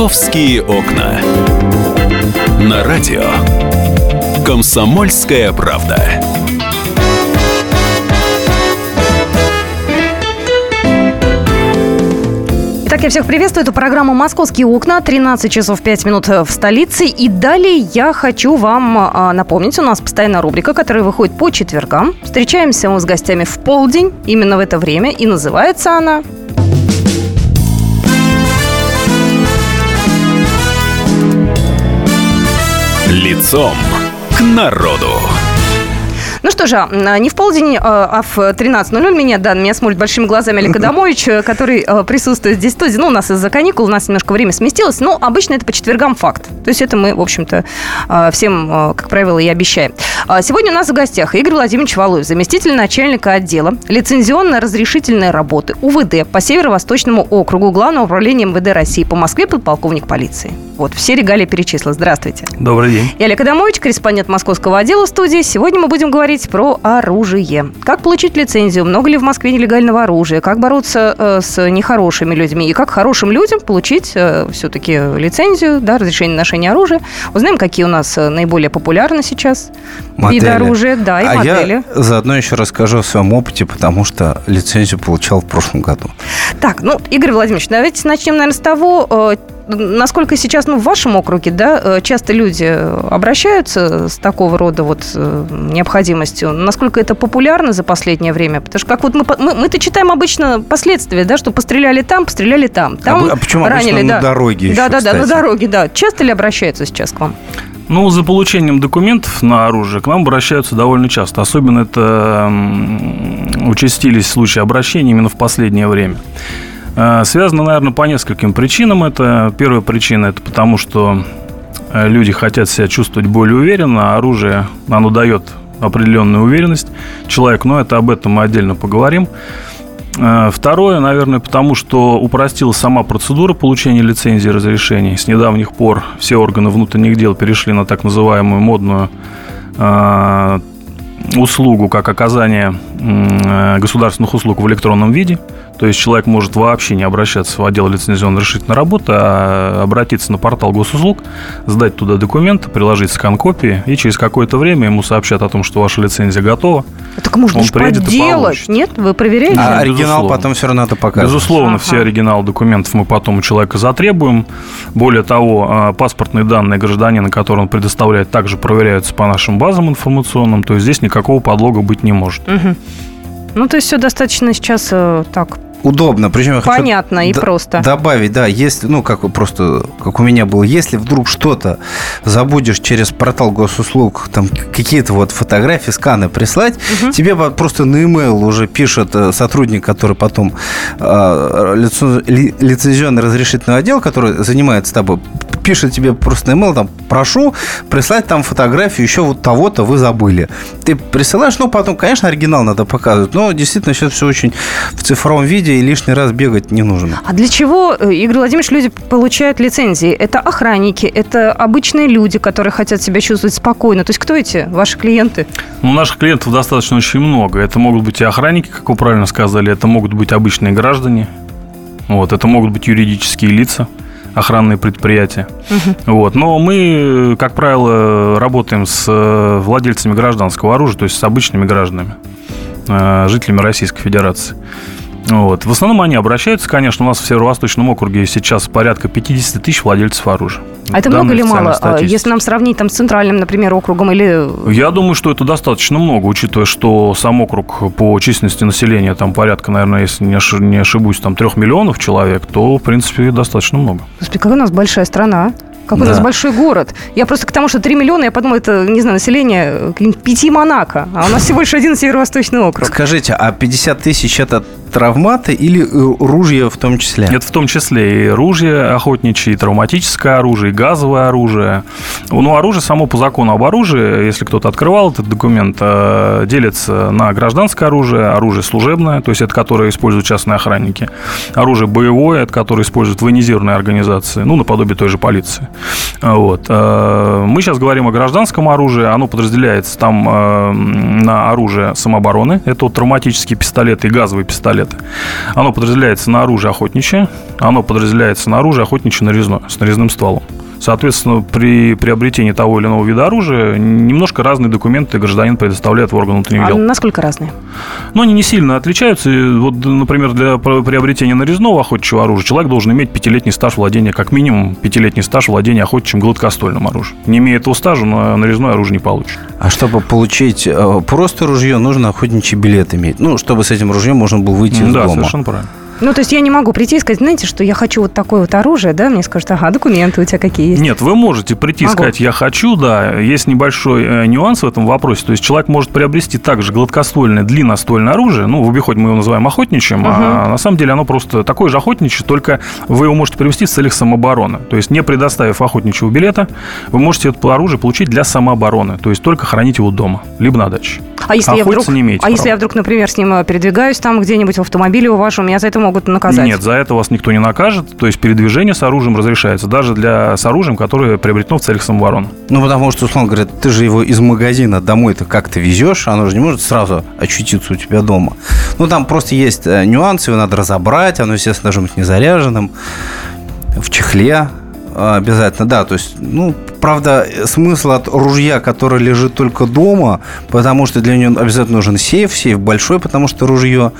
«Московские окна». На радио «Комсомольская правда». Итак, я всех приветствую. Это программа «Московские окна». 13 часов 5 минут в столице. И далее я хочу вам а, напомнить, у нас постоянная рубрика, которая выходит по четвергам. Встречаемся мы с гостями в полдень, именно в это время. И называется она Лицом к народу. Ну что же, не в полдень, а, а в 13.00 меня, да, меня смотрит большими глазами Олег Адамович, э, который э, присутствует здесь в студии. Ну, у нас из-за каникул, у нас немножко время сместилось, но обычно это по четвергам факт. То есть это мы, в общем-то, э, всем, как правило, и обещаем. А сегодня у нас в гостях Игорь Владимирович Валуев, заместитель начальника отдела лицензионно-разрешительной работы УВД по Северо-Восточному округу Главного управления МВД России по Москве подполковник полиции. Вот, все регалии перечислила. Здравствуйте. Добрый день. И Олег Адамович, корреспондент московского отдела студии. Сегодня мы будем говорить про оружие. Как получить лицензию? Много ли в Москве нелегального оружия? Как бороться э, с нехорошими людьми? И как хорошим людям получить э, все-таки лицензию, да, разрешение ношения оружия? Узнаем, какие у нас э, наиболее популярны сейчас Модели. виды оружия, да, и а модели. я заодно еще расскажу о своем опыте, потому что лицензию получал в прошлом году. Так, ну, Игорь Владимирович, давайте начнем, наверное, с того, насколько сейчас, ну, в вашем округе, да, э, часто люди обращаются с такого рода вот э, необходимостью, насколько это популярно за последнее время? Потому что как вот мы, мы, мы-то читаем обычно последствия, да, что постреляли там, постреляли там, там а, а почему ранили, обычно да. на дороге еще, Да, да, да, на дороге, да. Часто ли обращаются сейчас к вам? Ну, за получением документов на оружие к нам обращаются довольно часто. Особенно это участились случаи обращения именно в последнее время. Э, Связано, наверное, по нескольким причинам. Это первая причина, это потому, что э, люди хотят себя чувствовать более уверенно, а оружие, оно дает определенную уверенность человеку, но это об этом мы отдельно поговорим. Э, Второе, наверное, потому что упростилась сама процедура получения лицензии и разрешений. С недавних пор все органы внутренних дел перешли на так называемую модную услугу, как оказание э, государственных услуг в электронном виде. То есть человек может вообще не обращаться в отдел лицензионно-разрешительной работы, а обратиться на портал госуслуг, сдать туда документы, приложить скан копии, и через какое-то время ему сообщат о том, что ваша лицензия готова. Так можно Он же приедет подделать, нет? Вы проверяете? А оригинал безусловно. потом все равно надо показывать. Безусловно, Ага. все оригиналы документов мы потом у человека затребуем. Более того, а, паспортные данные гражданина, которые он предоставляет, также проверяются по нашим базам информационным. То есть здесь никакого подлога быть не может. Мгм. Ну, то есть все достаточно сейчас э, так Удобно. Причем я хочу понятно и д- просто. Добавить, да, если, ну, как просто, как у меня было, если вдруг что-то забудешь через портал госуслуг, там какие-то вот фотографии, сканы прислать, тебе вот просто на e-mail уже пишет э, сотрудник, который потом э, лицен- ли- лицензионный разрешительный отдел, который занимается тобой, пишет тебе просто на e-mail, там, прошу прислать там фотографию еще вот того-то вы забыли. Ты присылаешь, ну, потом, конечно, оригинал надо показывать, но действительно сейчас все очень в цифровом виде и лишний раз бегать не нужно. А для чего, э, Игорь Владимирович, люди получают лицензии? Это охранники, это обычные люди, которые хотят себя чувствовать спокойно. То есть кто эти ваши клиенты? Ну, наших клиентов достаточно очень много. Это могут быть и охранники, как вы правильно сказали, это могут быть обычные граждане, вот, это могут быть юридические лица, охранные предприятия. Вот. Но мы, как правило, работаем с э, владельцами гражданского оружия, то есть с обычными гражданами, э, жителями Российской Федерации. Вот. В основном они обращаются, конечно, у нас в Северо-Восточном округе сейчас порядка 50 тысяч владельцев оружия. А это много или мало? А статистики. Если нам сравнить там с центральным, например, округом или... Я думаю, что это достаточно много, учитывая, что сам округ по численности населения там порядка, наверное, если не ошиб- не ошибусь, там трех миллионов человек, то, в принципе, достаточно много. Господи, какая у нас большая страна. Какой у Да. нас большой город. Я просто к тому, что 3 миллиона, я подумала, это, не знаю, население э, каких-нибудь пяти Монако. А у нас всего лишь один северо-восточный округ. Скажите, а 50 тысяч это травматы или э, ружья в том числе? Это в том числе и ружье охотничье, и травматическое оружие, и газовое оружие. Ну, оружие само по закону об оружии, если кто-то открывал этот документ, э, делится на гражданское оружие, оружие служебное, то есть это которое используют частные охранники, оружие боевое, это которое используют военизированные организации, ну, наподобие той же полиции. Вот. Э, Мы сейчас говорим о гражданском оружии, оно подразделяется там на оружие самообороны, это вот травматические пистолеты и газовые пистолеты, пистолеты. Оно подразделяется на оружие охотничье, оно подразделяется на оружие охотничье нарезное, с нарезным стволом. Соответственно, при приобретении того или иного вида оружия немножко разные документы гражданин предоставляет в орган внутренних А дел. насколько разные? Но они не сильно отличаются. Вот, например, для приобретения нарезного охотничьего оружия человек должен иметь пятилетний стаж владения, как минимум пятилетний стаж владения охотничьим гладкоствольным оружием. Не имея этого стажа, на нарезное оружие не получит. А чтобы получить э, просто ружье, нужно охотничий билет иметь. Ну, чтобы с этим ружьем можно было выйти из да, дома. совершенно правильно. Ну, то есть я не могу прийти и сказать, знаете, что я хочу вот такое вот оружие, да? Мне скажут, ага, документы у тебя какие есть. Нет, вы можете прийти и сказать, я хочу, да. Есть небольшой э, нюанс в этом вопросе. То есть человек может приобрести также гладкоствольное, длинноствольное оружие. Ну, в обиходе мы его называем охотничьим, а на самом деле оно просто такое же охотничье, только вы его можете приобрести в целях самообороны. То есть не предоставив охотничьего билета, вы можете это оружие получить для самообороны. То есть только хранить его дома, либо на даче. А если я вдруг, не имеете а если я вдруг, например, с ним э, передвигаюсь там где-нибудь в автомобиле вашем, меня за это могут наказать? Нет, за это вас никто не накажет. То есть передвижение с оружием разрешается даже для с оружием, которое приобретено в целях самообороны. Ну, потому что, условно говоря, ты же его из магазина домой-то как-то везешь, оно же не может сразу очутиться у тебя дома. Ну, там просто есть э, нюансы, его надо разобрать, оно, естественно, должно быть не заряженным, в чехле э, обязательно, да, то есть, ну, правда, смысл от ружья, которое лежит только дома, потому что для него обязательно нужен сейф, сейф большой, потому что ружье,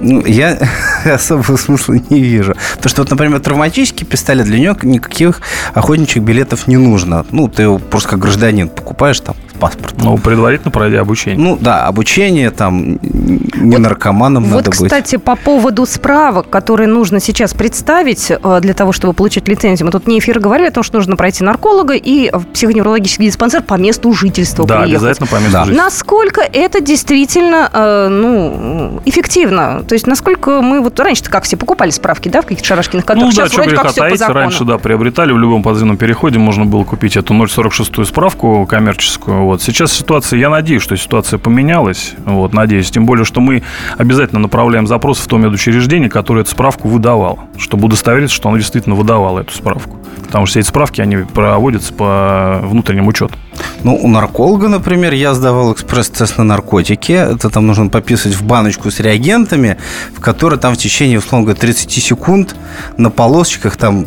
я особого смысла не вижу. Потому что, вот, например, травматический пистолет, для него никаких охотничьих билетов не нужно. Ну, ты его просто как гражданин покупаешь там с паспортом. Ну, предварительно пройдя обучение. Ну, да, обучение там не Вот- наркоманом Вот, надо быть. кстати, по поводу справок, которые нужно сейчас представить э, для того, чтобы получить лицензию. Мы тут не эфир говорили о том, что нужно пройти нарколога и в психоневрологический диспансер по месту жительства да, приехать. обязательно по месту Да. жительства. Насколько это действительно, э, ну, эффективно? То есть, насколько мы вот раньше-то как все покупали справки, да, в каких-то шарашкиных конторах? Ну да, Сейчас вроде как все по закону. раньше, да, приобретали в любом подземном переходе, можно было купить эту 046 справку коммерческую. Вот. Сейчас ситуация, я надеюсь, что ситуация поменялась, вот, надеюсь, тем более, что мы обязательно направляем запрос в то медучреждение, которое эту справку выдавало, чтобы удостовериться, что оно действительно выдавало эту справку. Потому что все эти справки, они проводятся по внутреннему учету. Ну, у нарколога, например, я сдавал экспресс-тест на наркотики. Это там нужно пописать в баночку с реагентами, в которой там в течение, условно говоря, 30 секунд на полосочках там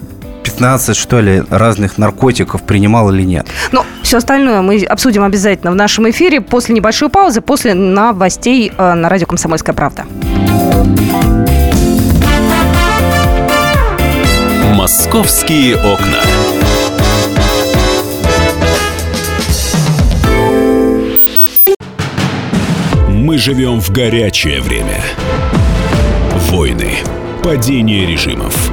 15, что ли, разных наркотиков принимал или нет. Но все остальное мы обсудим обязательно в нашем эфире после небольшой паузы, после новостей э, на радио «Комсомольская правда». Московские окна. Мы живем в горячее время. Войны, падение режимов,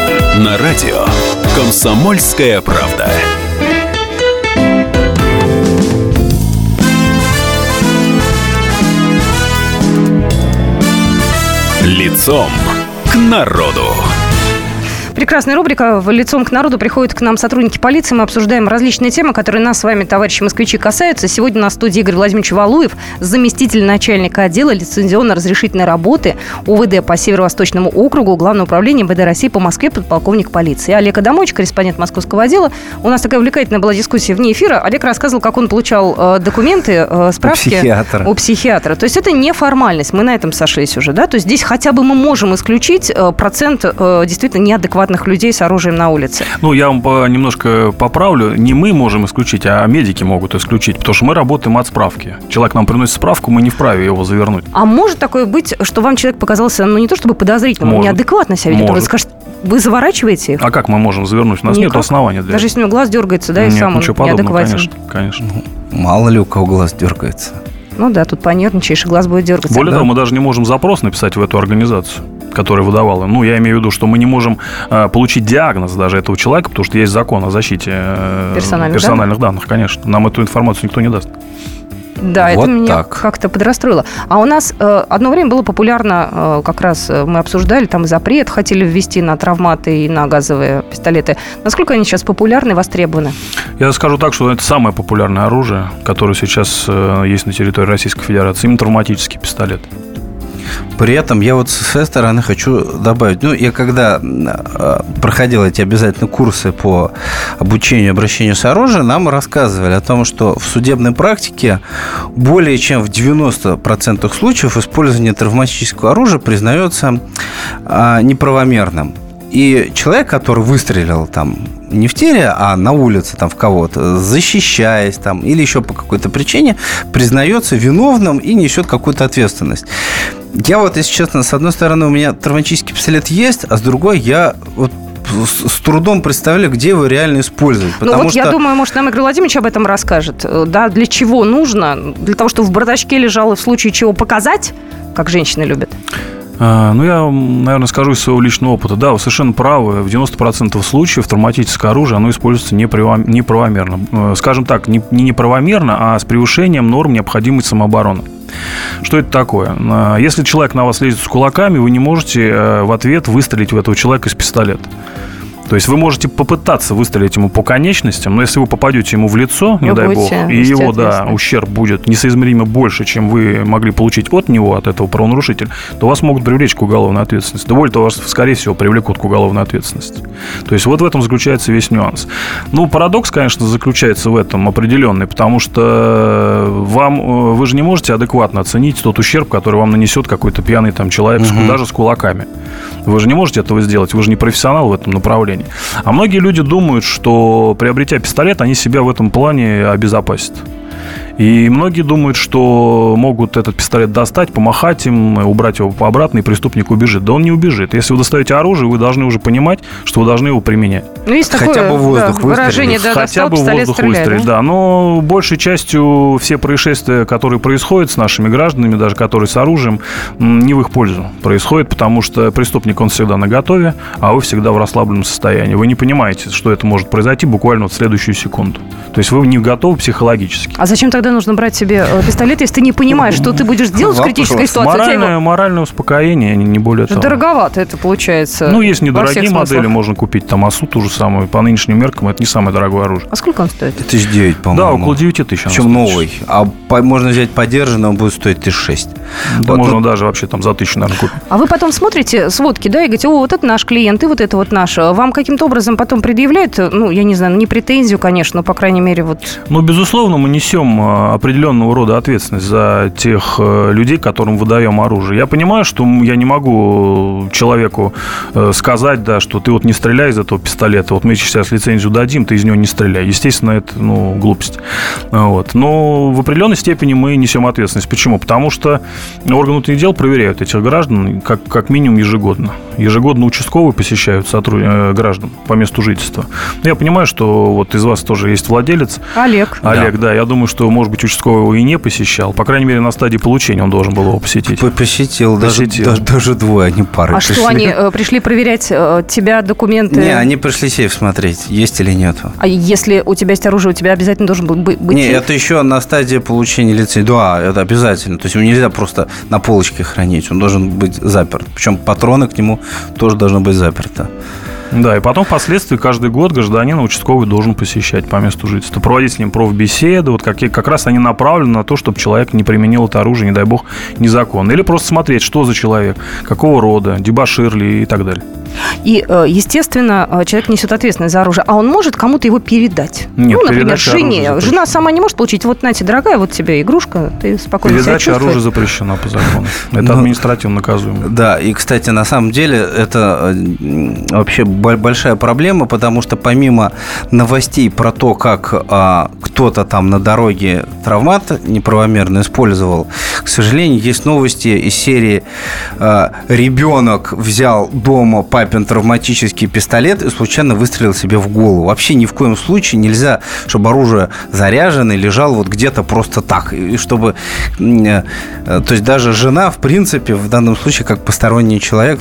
На радио «Комсомольская правда». Лицом к народу. Прекрасная рубрика «В лицом к народу» приходят к нам сотрудники полиции. Мы обсуждаем различные темы, которые нас с вами, товарищи москвичи, касаются. Сегодня на студии Игорь Владимирович Валуев, заместитель начальника отдела лицензионно-разрешительной работы УВД по Северо-Восточному округу Главного управления МВД России по Москве, подполковник полиции. Олег Адамович, корреспондент московского отдела. У нас такая увлекательная была дискуссия вне эфира. Олег рассказывал, как он получал э, документы, э, справки. психиатра. У психиатра. То есть это не формальность. Мы на этом сошлись уже, да? То есть здесь хотя бы мы можем исключить э, процент действительно неадекватных людей с оружием на улице. Ну, я вам немножко поправлю. Не мы можем исключить, а медики могут исключить, потому что мы работаем от справки. Человек нам приносит справку, мы не вправе его завернуть. А может такое быть, что вам человек показался, ну, не то чтобы подозрительным, он Может. неадекватно себя ведет? Он Может. скажет, вы заворачиваете их? А как мы можем завернуть? У нас нет Никак. основания для Даже если у него глаз дергается, да, и Нет, сам он подобного, неадекватен. конечно, конечно. Мало ли у кого глаз дергается. Ну да, тут понервничаешь, и глаз будет дергаться. Более да. того, мы даже не можем запрос написать в эту организацию, которая выдавала. Ну, я имею в виду, что мы не можем э, получить диагноз даже этого человека, потому что есть закон о защите э, Персональных персональных данных, конечно. Нам эту информацию никто не даст. Да, Вот это меня так. как-то подрастроило. А у нас э, одно время было популярно, э, как раз э, мы обсуждали, там запрет хотели ввести на травматы и на газовые пистолеты. Насколько они сейчас популярны и востребованы? Я скажу так, что это самое популярное оружие, которое сейчас э, есть на территории Российской Федерации, именно травматический пистолет. При этом я вот с своей стороны хочу добавить. Ну, я когда э, проходил эти обязательно курсы по обучению обращению с оружием, нам рассказывали о том, что в судебной практике более чем в 90% случаев использование травматического оружия признается а, неправомерным. И человек, который выстрелил там не в теле, а на улице там в кого-то, защищаясь там или еще по какой-то причине, признается виновным и несет какую-то ответственность. Я вот, если честно, с одной стороны, у меня травматический пистолет есть, а с другой я вот с, с трудом представляю, где его реально использовать. ну вот что... я думаю, может, нам Игорь Владимирович об этом расскажет. Да, для чего нужно? Для того, чтобы в бардачке лежало в случае чего показать, как женщины любят. А, Ну, я, наверное, скажу из своего личного опыта. Да, вы совершенно правы. В 90% случаев травматическое оружие, оно используется неправо- неправомерно. Э, Скажем так, не не неправомерно, а с превышением норм необходимой самообороны. Что это такое? А, Если человек на вас лезет с кулаками, вы не можете э, в ответ выстрелить в этого человека из пистолета. То есть вы можете попытаться выстрелить ему по конечностям, но если вы попадете ему в лицо, не Вы дай бог, и его, да, ущерб будет несоизмеримо больше, чем вы могли получить от него, от этого правонарушителя, то вас могут привлечь к уголовной ответственности. Да более того, вас, скорее всего, привлекут к уголовной ответственности. То есть вот в этом заключается весь нюанс. Ну, парадокс, конечно, заключается в этом определенный, потому что вам, э, вы же не можете адекватно оценить тот ущерб, который вам нанесет какой-то пьяный там человек, с- даже с кулаками. Вы же не можете этого сделать, вы же не профессионал в этом направлении. А многие люди думают, что приобретя пистолет, они себя в этом плане обезопасят. И многие думают, что могут этот пистолет достать, помахать им, убрать его обратно, и преступник убежит. Да он не убежит. Если вы достаете оружие, вы должны уже понимать, что вы должны его применять. Ну, есть Хотя такое бы в воздух да, выражение, да, Хотя достал бы воздух стреляй, выстрелить, да? да. Но большей частью все происшествия, которые происходят с нашими гражданами, даже которые с оружием, не в их пользу происходит, потому что преступник, он всегда на готове, а вы всегда в расслабленном состоянии. Вы не понимаете, что это может произойти буквально вот в следующую секунду. То есть вы не готовы психологически. А зачем тогда нужно брать себе э, пистолет, если ты не понимаешь, что ты будешь делать в критической ситуации? Тебя его- Моральное, моральное успокоение, не не более того. Дороговато это получается. Ну, есть недорогие модели, можно купить там АСУ ту же самую. По нынешним меркам это не самое дорогое оружие. А сколько он стоит? Тысяч девять, по-моему. Да, около 9 тысяч. Причем новый. А по- можно взять подержанный, он будет стоить тысяч шесть. Да Вот, можно ну, даже вообще там за тысячу, наверное, купить. А вы потом смотрите сводки, да, и говорите, о, вот это наш клиент, и вот это вот наш. Вам каким-то образом потом предъявляют, ну, я не знаю, не претензию, конечно, но, по крайней мере, вот... Ну, безусловно, мы несем э, определенного рода ответственность за тех э, людей, которым выдаем оружие. Я понимаю, что я не могу человеку э, сказать, да, что ты вот не стреляй из этого пистолета, вот мы сейчас лицензию дадим, ты из него не стреляй. Естественно, это, ну, глупость. Вот. Но в определенной степени мы несем ответственность. Почему? Потому что органы внутренних дел проверяют этих граждан как, как минимум ежегодно. Ежегодно участковые посещают сотруд... э, граждан по месту жительства. Я понимаю, что вот из вас тоже есть владелец, Олег. Олег, да. я думаю, что, может быть, участковый его и не посещал. По крайней мере, на стадии получения он должен был его посетить. Посетил, даже- Посетил. Даже, даже двое, они пары А что, пришли. они э, пришли проверять э, тебя, документы? Не, они пришли сейф смотреть, есть или нет. А если у тебя есть оружие, у тебя обязательно должен был бы- быть Не, сейф? это еще на стадии получения лицензии. Да, это обязательно. То есть его нельзя просто на полочке хранить. Он должен быть заперт. Причем патроны к нему тоже должны быть заперты. Да, и потом впоследствии каждый год гражданин участковый должен посещать по месту жительства, проводить с ним профбеседы. Вот какие, как раз они направлены на то, чтобы человек не применил это оружие, не дай бог, незаконно. Или просто смотреть, что за человек, какого рода, дебашир ли и так далее. И, э, естественно, э, человек несет ответственность за оружие. А он может кому-то его передать? Нет, ну, например, жене. Жена сама не может получить. Вот, Нате, дорогая, вот тебе игрушка, ты спокойно себя Передача чувствуешь. оружия запрещена по закону. Это Ну, административно наказуемо. Да, и, кстати, на самом деле это э, вообще большая проблема, потому что помимо новостей про то, как а, кто-то там на дороге травмат неправомерно использовал, к сожалению, есть новости из серии а, «Ребенок взял дома папин травматический пистолет и случайно выстрелил себе в голову». Вообще ни в коем случае нельзя, чтобы оружие заряженное лежало вот где-то просто так. И чтобы... э, То есть даже жена, в принципе, в данном случае, как посторонний человек,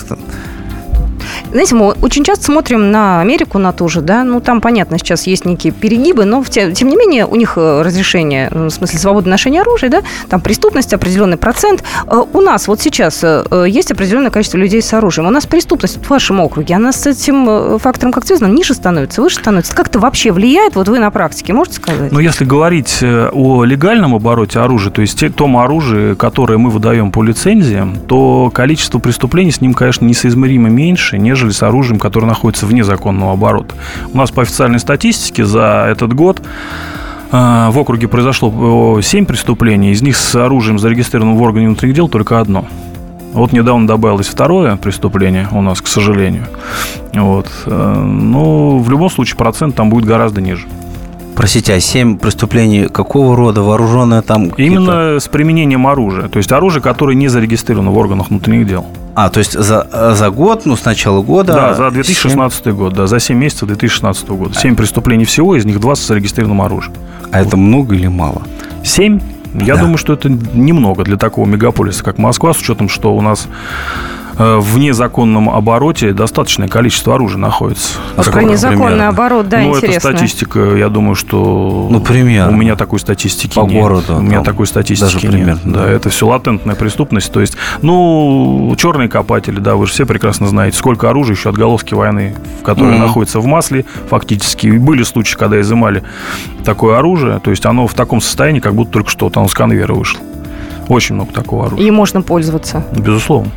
Знаете, мы очень часто смотрим на Америку, на ту же, да, ну, там, понятно, сейчас есть некие перегибы, но, тем, тем не менее, у них э, разрешение, э, в смысле, свободы ношения оружия, да, там преступность, определенный процент. Э, у нас вот сейчас есть определенное количество людей с оружием. У нас преступность в вашем округе, она с этим фактором как связана? Ниже становится, выше становится? Как это вообще влияет? Вот вы на практике можете сказать? Ну, если говорить о легальном обороте оружия, то есть том оружии, которое мы выдаем по лицензиям, то количество преступлений с ним, конечно, несоизмеримо меньше, нежели нежели с оружием, которое находится вне законного оборота. У нас по официальной статистике за этот год э, в округе произошло 7 преступлений, из них с оружием, зарегистрированным в органе внутренних дел, только одно. Вот недавно добавилось второе преступление у нас, к сожалению. Вот. Э, но в любом случае процент там будет гораздо ниже. Простите, а 7 преступлений какого рода? Вооруженное там? Именно с применением оружия. То есть оружие, которое не зарегистрировано в органах внутренних дел. А, то есть за, за год, ну, с начала года... Да, за 2016 7... год, да, за 7 месяцев 2016 года. 7 преступлений всего, из них 2 с зарегистрированным оружием. А это много или мало? 7? Я да. думаю, что это немного для такого мегаполиса, как Москва, с учетом, что у нас в незаконном обороте достаточное количество оружия находится. Вот про незаконный примерно. оборот, да, ну, интересно. это статистика, я думаю, что... Ну, примерно. У меня такой статистики По нет. городу. У меня такой статистики даже нет. Примерно, да, да, это все латентная преступность. То есть, ну, черные копатели, да, вы же все прекрасно знаете, сколько оружия, еще отголоски войны, в которой mm-hmm. находится в масле фактически. И были случаи, когда изымали такое оружие, то есть оно в таком состоянии, как будто только что оно с конвейера вышло. Очень много такого оружия. И можно пользоваться. Безусловно.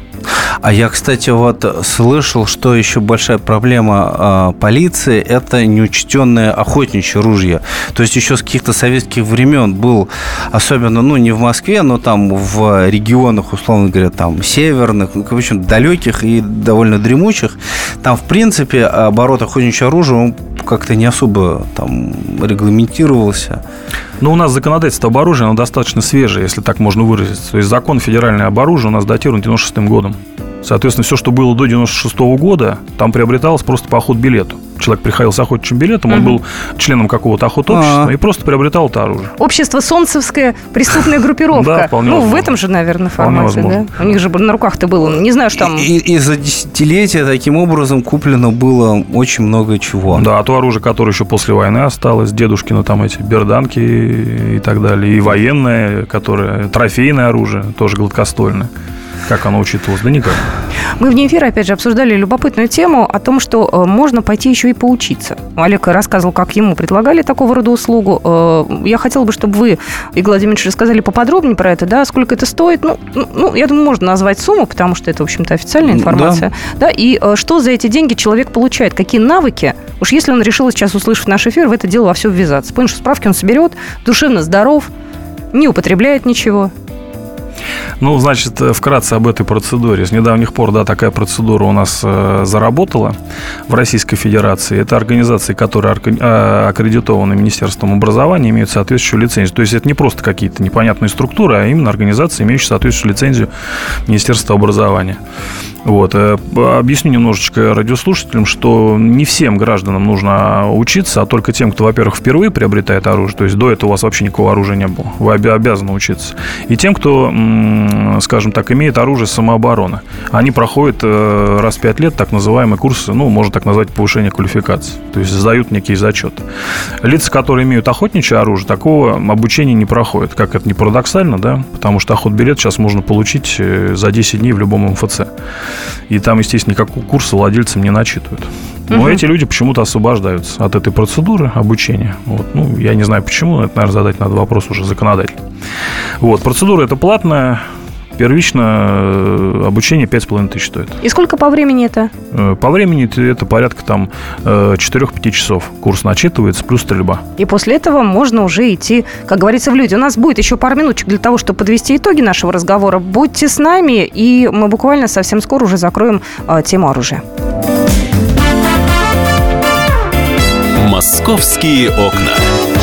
А я, кстати, вот слышал, что еще большая проблема э, полиции – это неучтенное охотничье ружье. То есть еще с каких-то советских времен был, особенно, ну, не в Москве, но там в регионах, условно говоря, там северных, ну, в общем, далеких и довольно дремучих, там, в принципе, оборот охотничьего оружия, он как-то не особо там регламентировался. Но у нас законодательство об оружии, оно достаточно свежее, если так можно выразиться. То есть закон федеральный об оружии у нас датирован 96 годом. Соответственно, все, что было до 96 года, там приобреталось просто по охот-билету. Человек приходил с охотничьим билетом, он был членом какого-то охотобщества и просто приобретал это оружие. Общество Солнцевская преступная группировка. Да, вполне Ну, в этом же, наверное, формате, да? У них же на руках-то было, не знаю, что там... И, за десятилетия таким образом куплено было очень много чего. Да, а то оружие, которое еще после войны осталось, дедушкины там эти берданки и так далее, и военное, которое, трофейное оружие, тоже гладкоствольное. Как оно учитывалось? Да никак. Мы вне эфира, опять же, обсуждали любопытную тему о том, что э, можно пойти еще и поучиться. Олег рассказывал, как ему предлагали такого рода услугу. Э, я хотела бы, чтобы вы, Игорь Владимирович, рассказали поподробнее про это, да, сколько это стоит. Ну, ну, я думаю, можно назвать сумму, потому что это, в общем-то, официальная информация. Да. да и э, что за эти деньги человек получает, какие навыки, уж если он решил сейчас, услышав наш эфир, в это дело во все ввязаться. Понял, что справки он соберет, душевно здоров, не употребляет ничего, ну, значит, э, вкратце об этой процедуре. С недавних пор, да, такая процедура у нас э, заработала в Российской Федерации. Это организации, которые э, аккредитованы Министерством образования, имеют соответствующую лицензию. То есть это не просто какие-то непонятные структуры, а именно организации, имеющие соответствующую лицензию Министерства образования. Вот. Э, объясню немножечко радиослушателям, что не всем гражданам нужно учиться, а только тем, кто, во-первых, впервые приобретает оружие, то есть до этого у вас вообще никакого оружия не было, вы обязаны учиться, и тем, кто, скажем так, имеет оружие самообороны. Они проходят э, раз в пять лет так называемые курсы, ну, можно так назвать, повышение квалификации, то есть сдают некий зачет. Лица, которые имеют охотничье оружие, такого обучения не проходят, как это не парадоксально, да, потому что охот-билет сейчас можно получить э, за 10 дней в любом МФЦ. И там, естественно, никакого курса владельцам не начитывают. Но угу. эти люди почему-то освобождаются от этой процедуры обучения. Вот. Ну, я не знаю почему, это, наверное, задать надо вопрос уже законодатель. Вот. Процедура это платная, Первично э, обучение 5,5 тысяч стоит. И сколько по времени это? Э, по времени это порядка там 4-5 э, часов. Курс начитывается, плюс стрельба. И после этого можно уже идти, как говорится, в люди. У нас будет еще пару минуточек для того, чтобы подвести итоги нашего разговора. Будьте с нами, и мы буквально совсем скоро уже закроем тему оружия. Московские окна.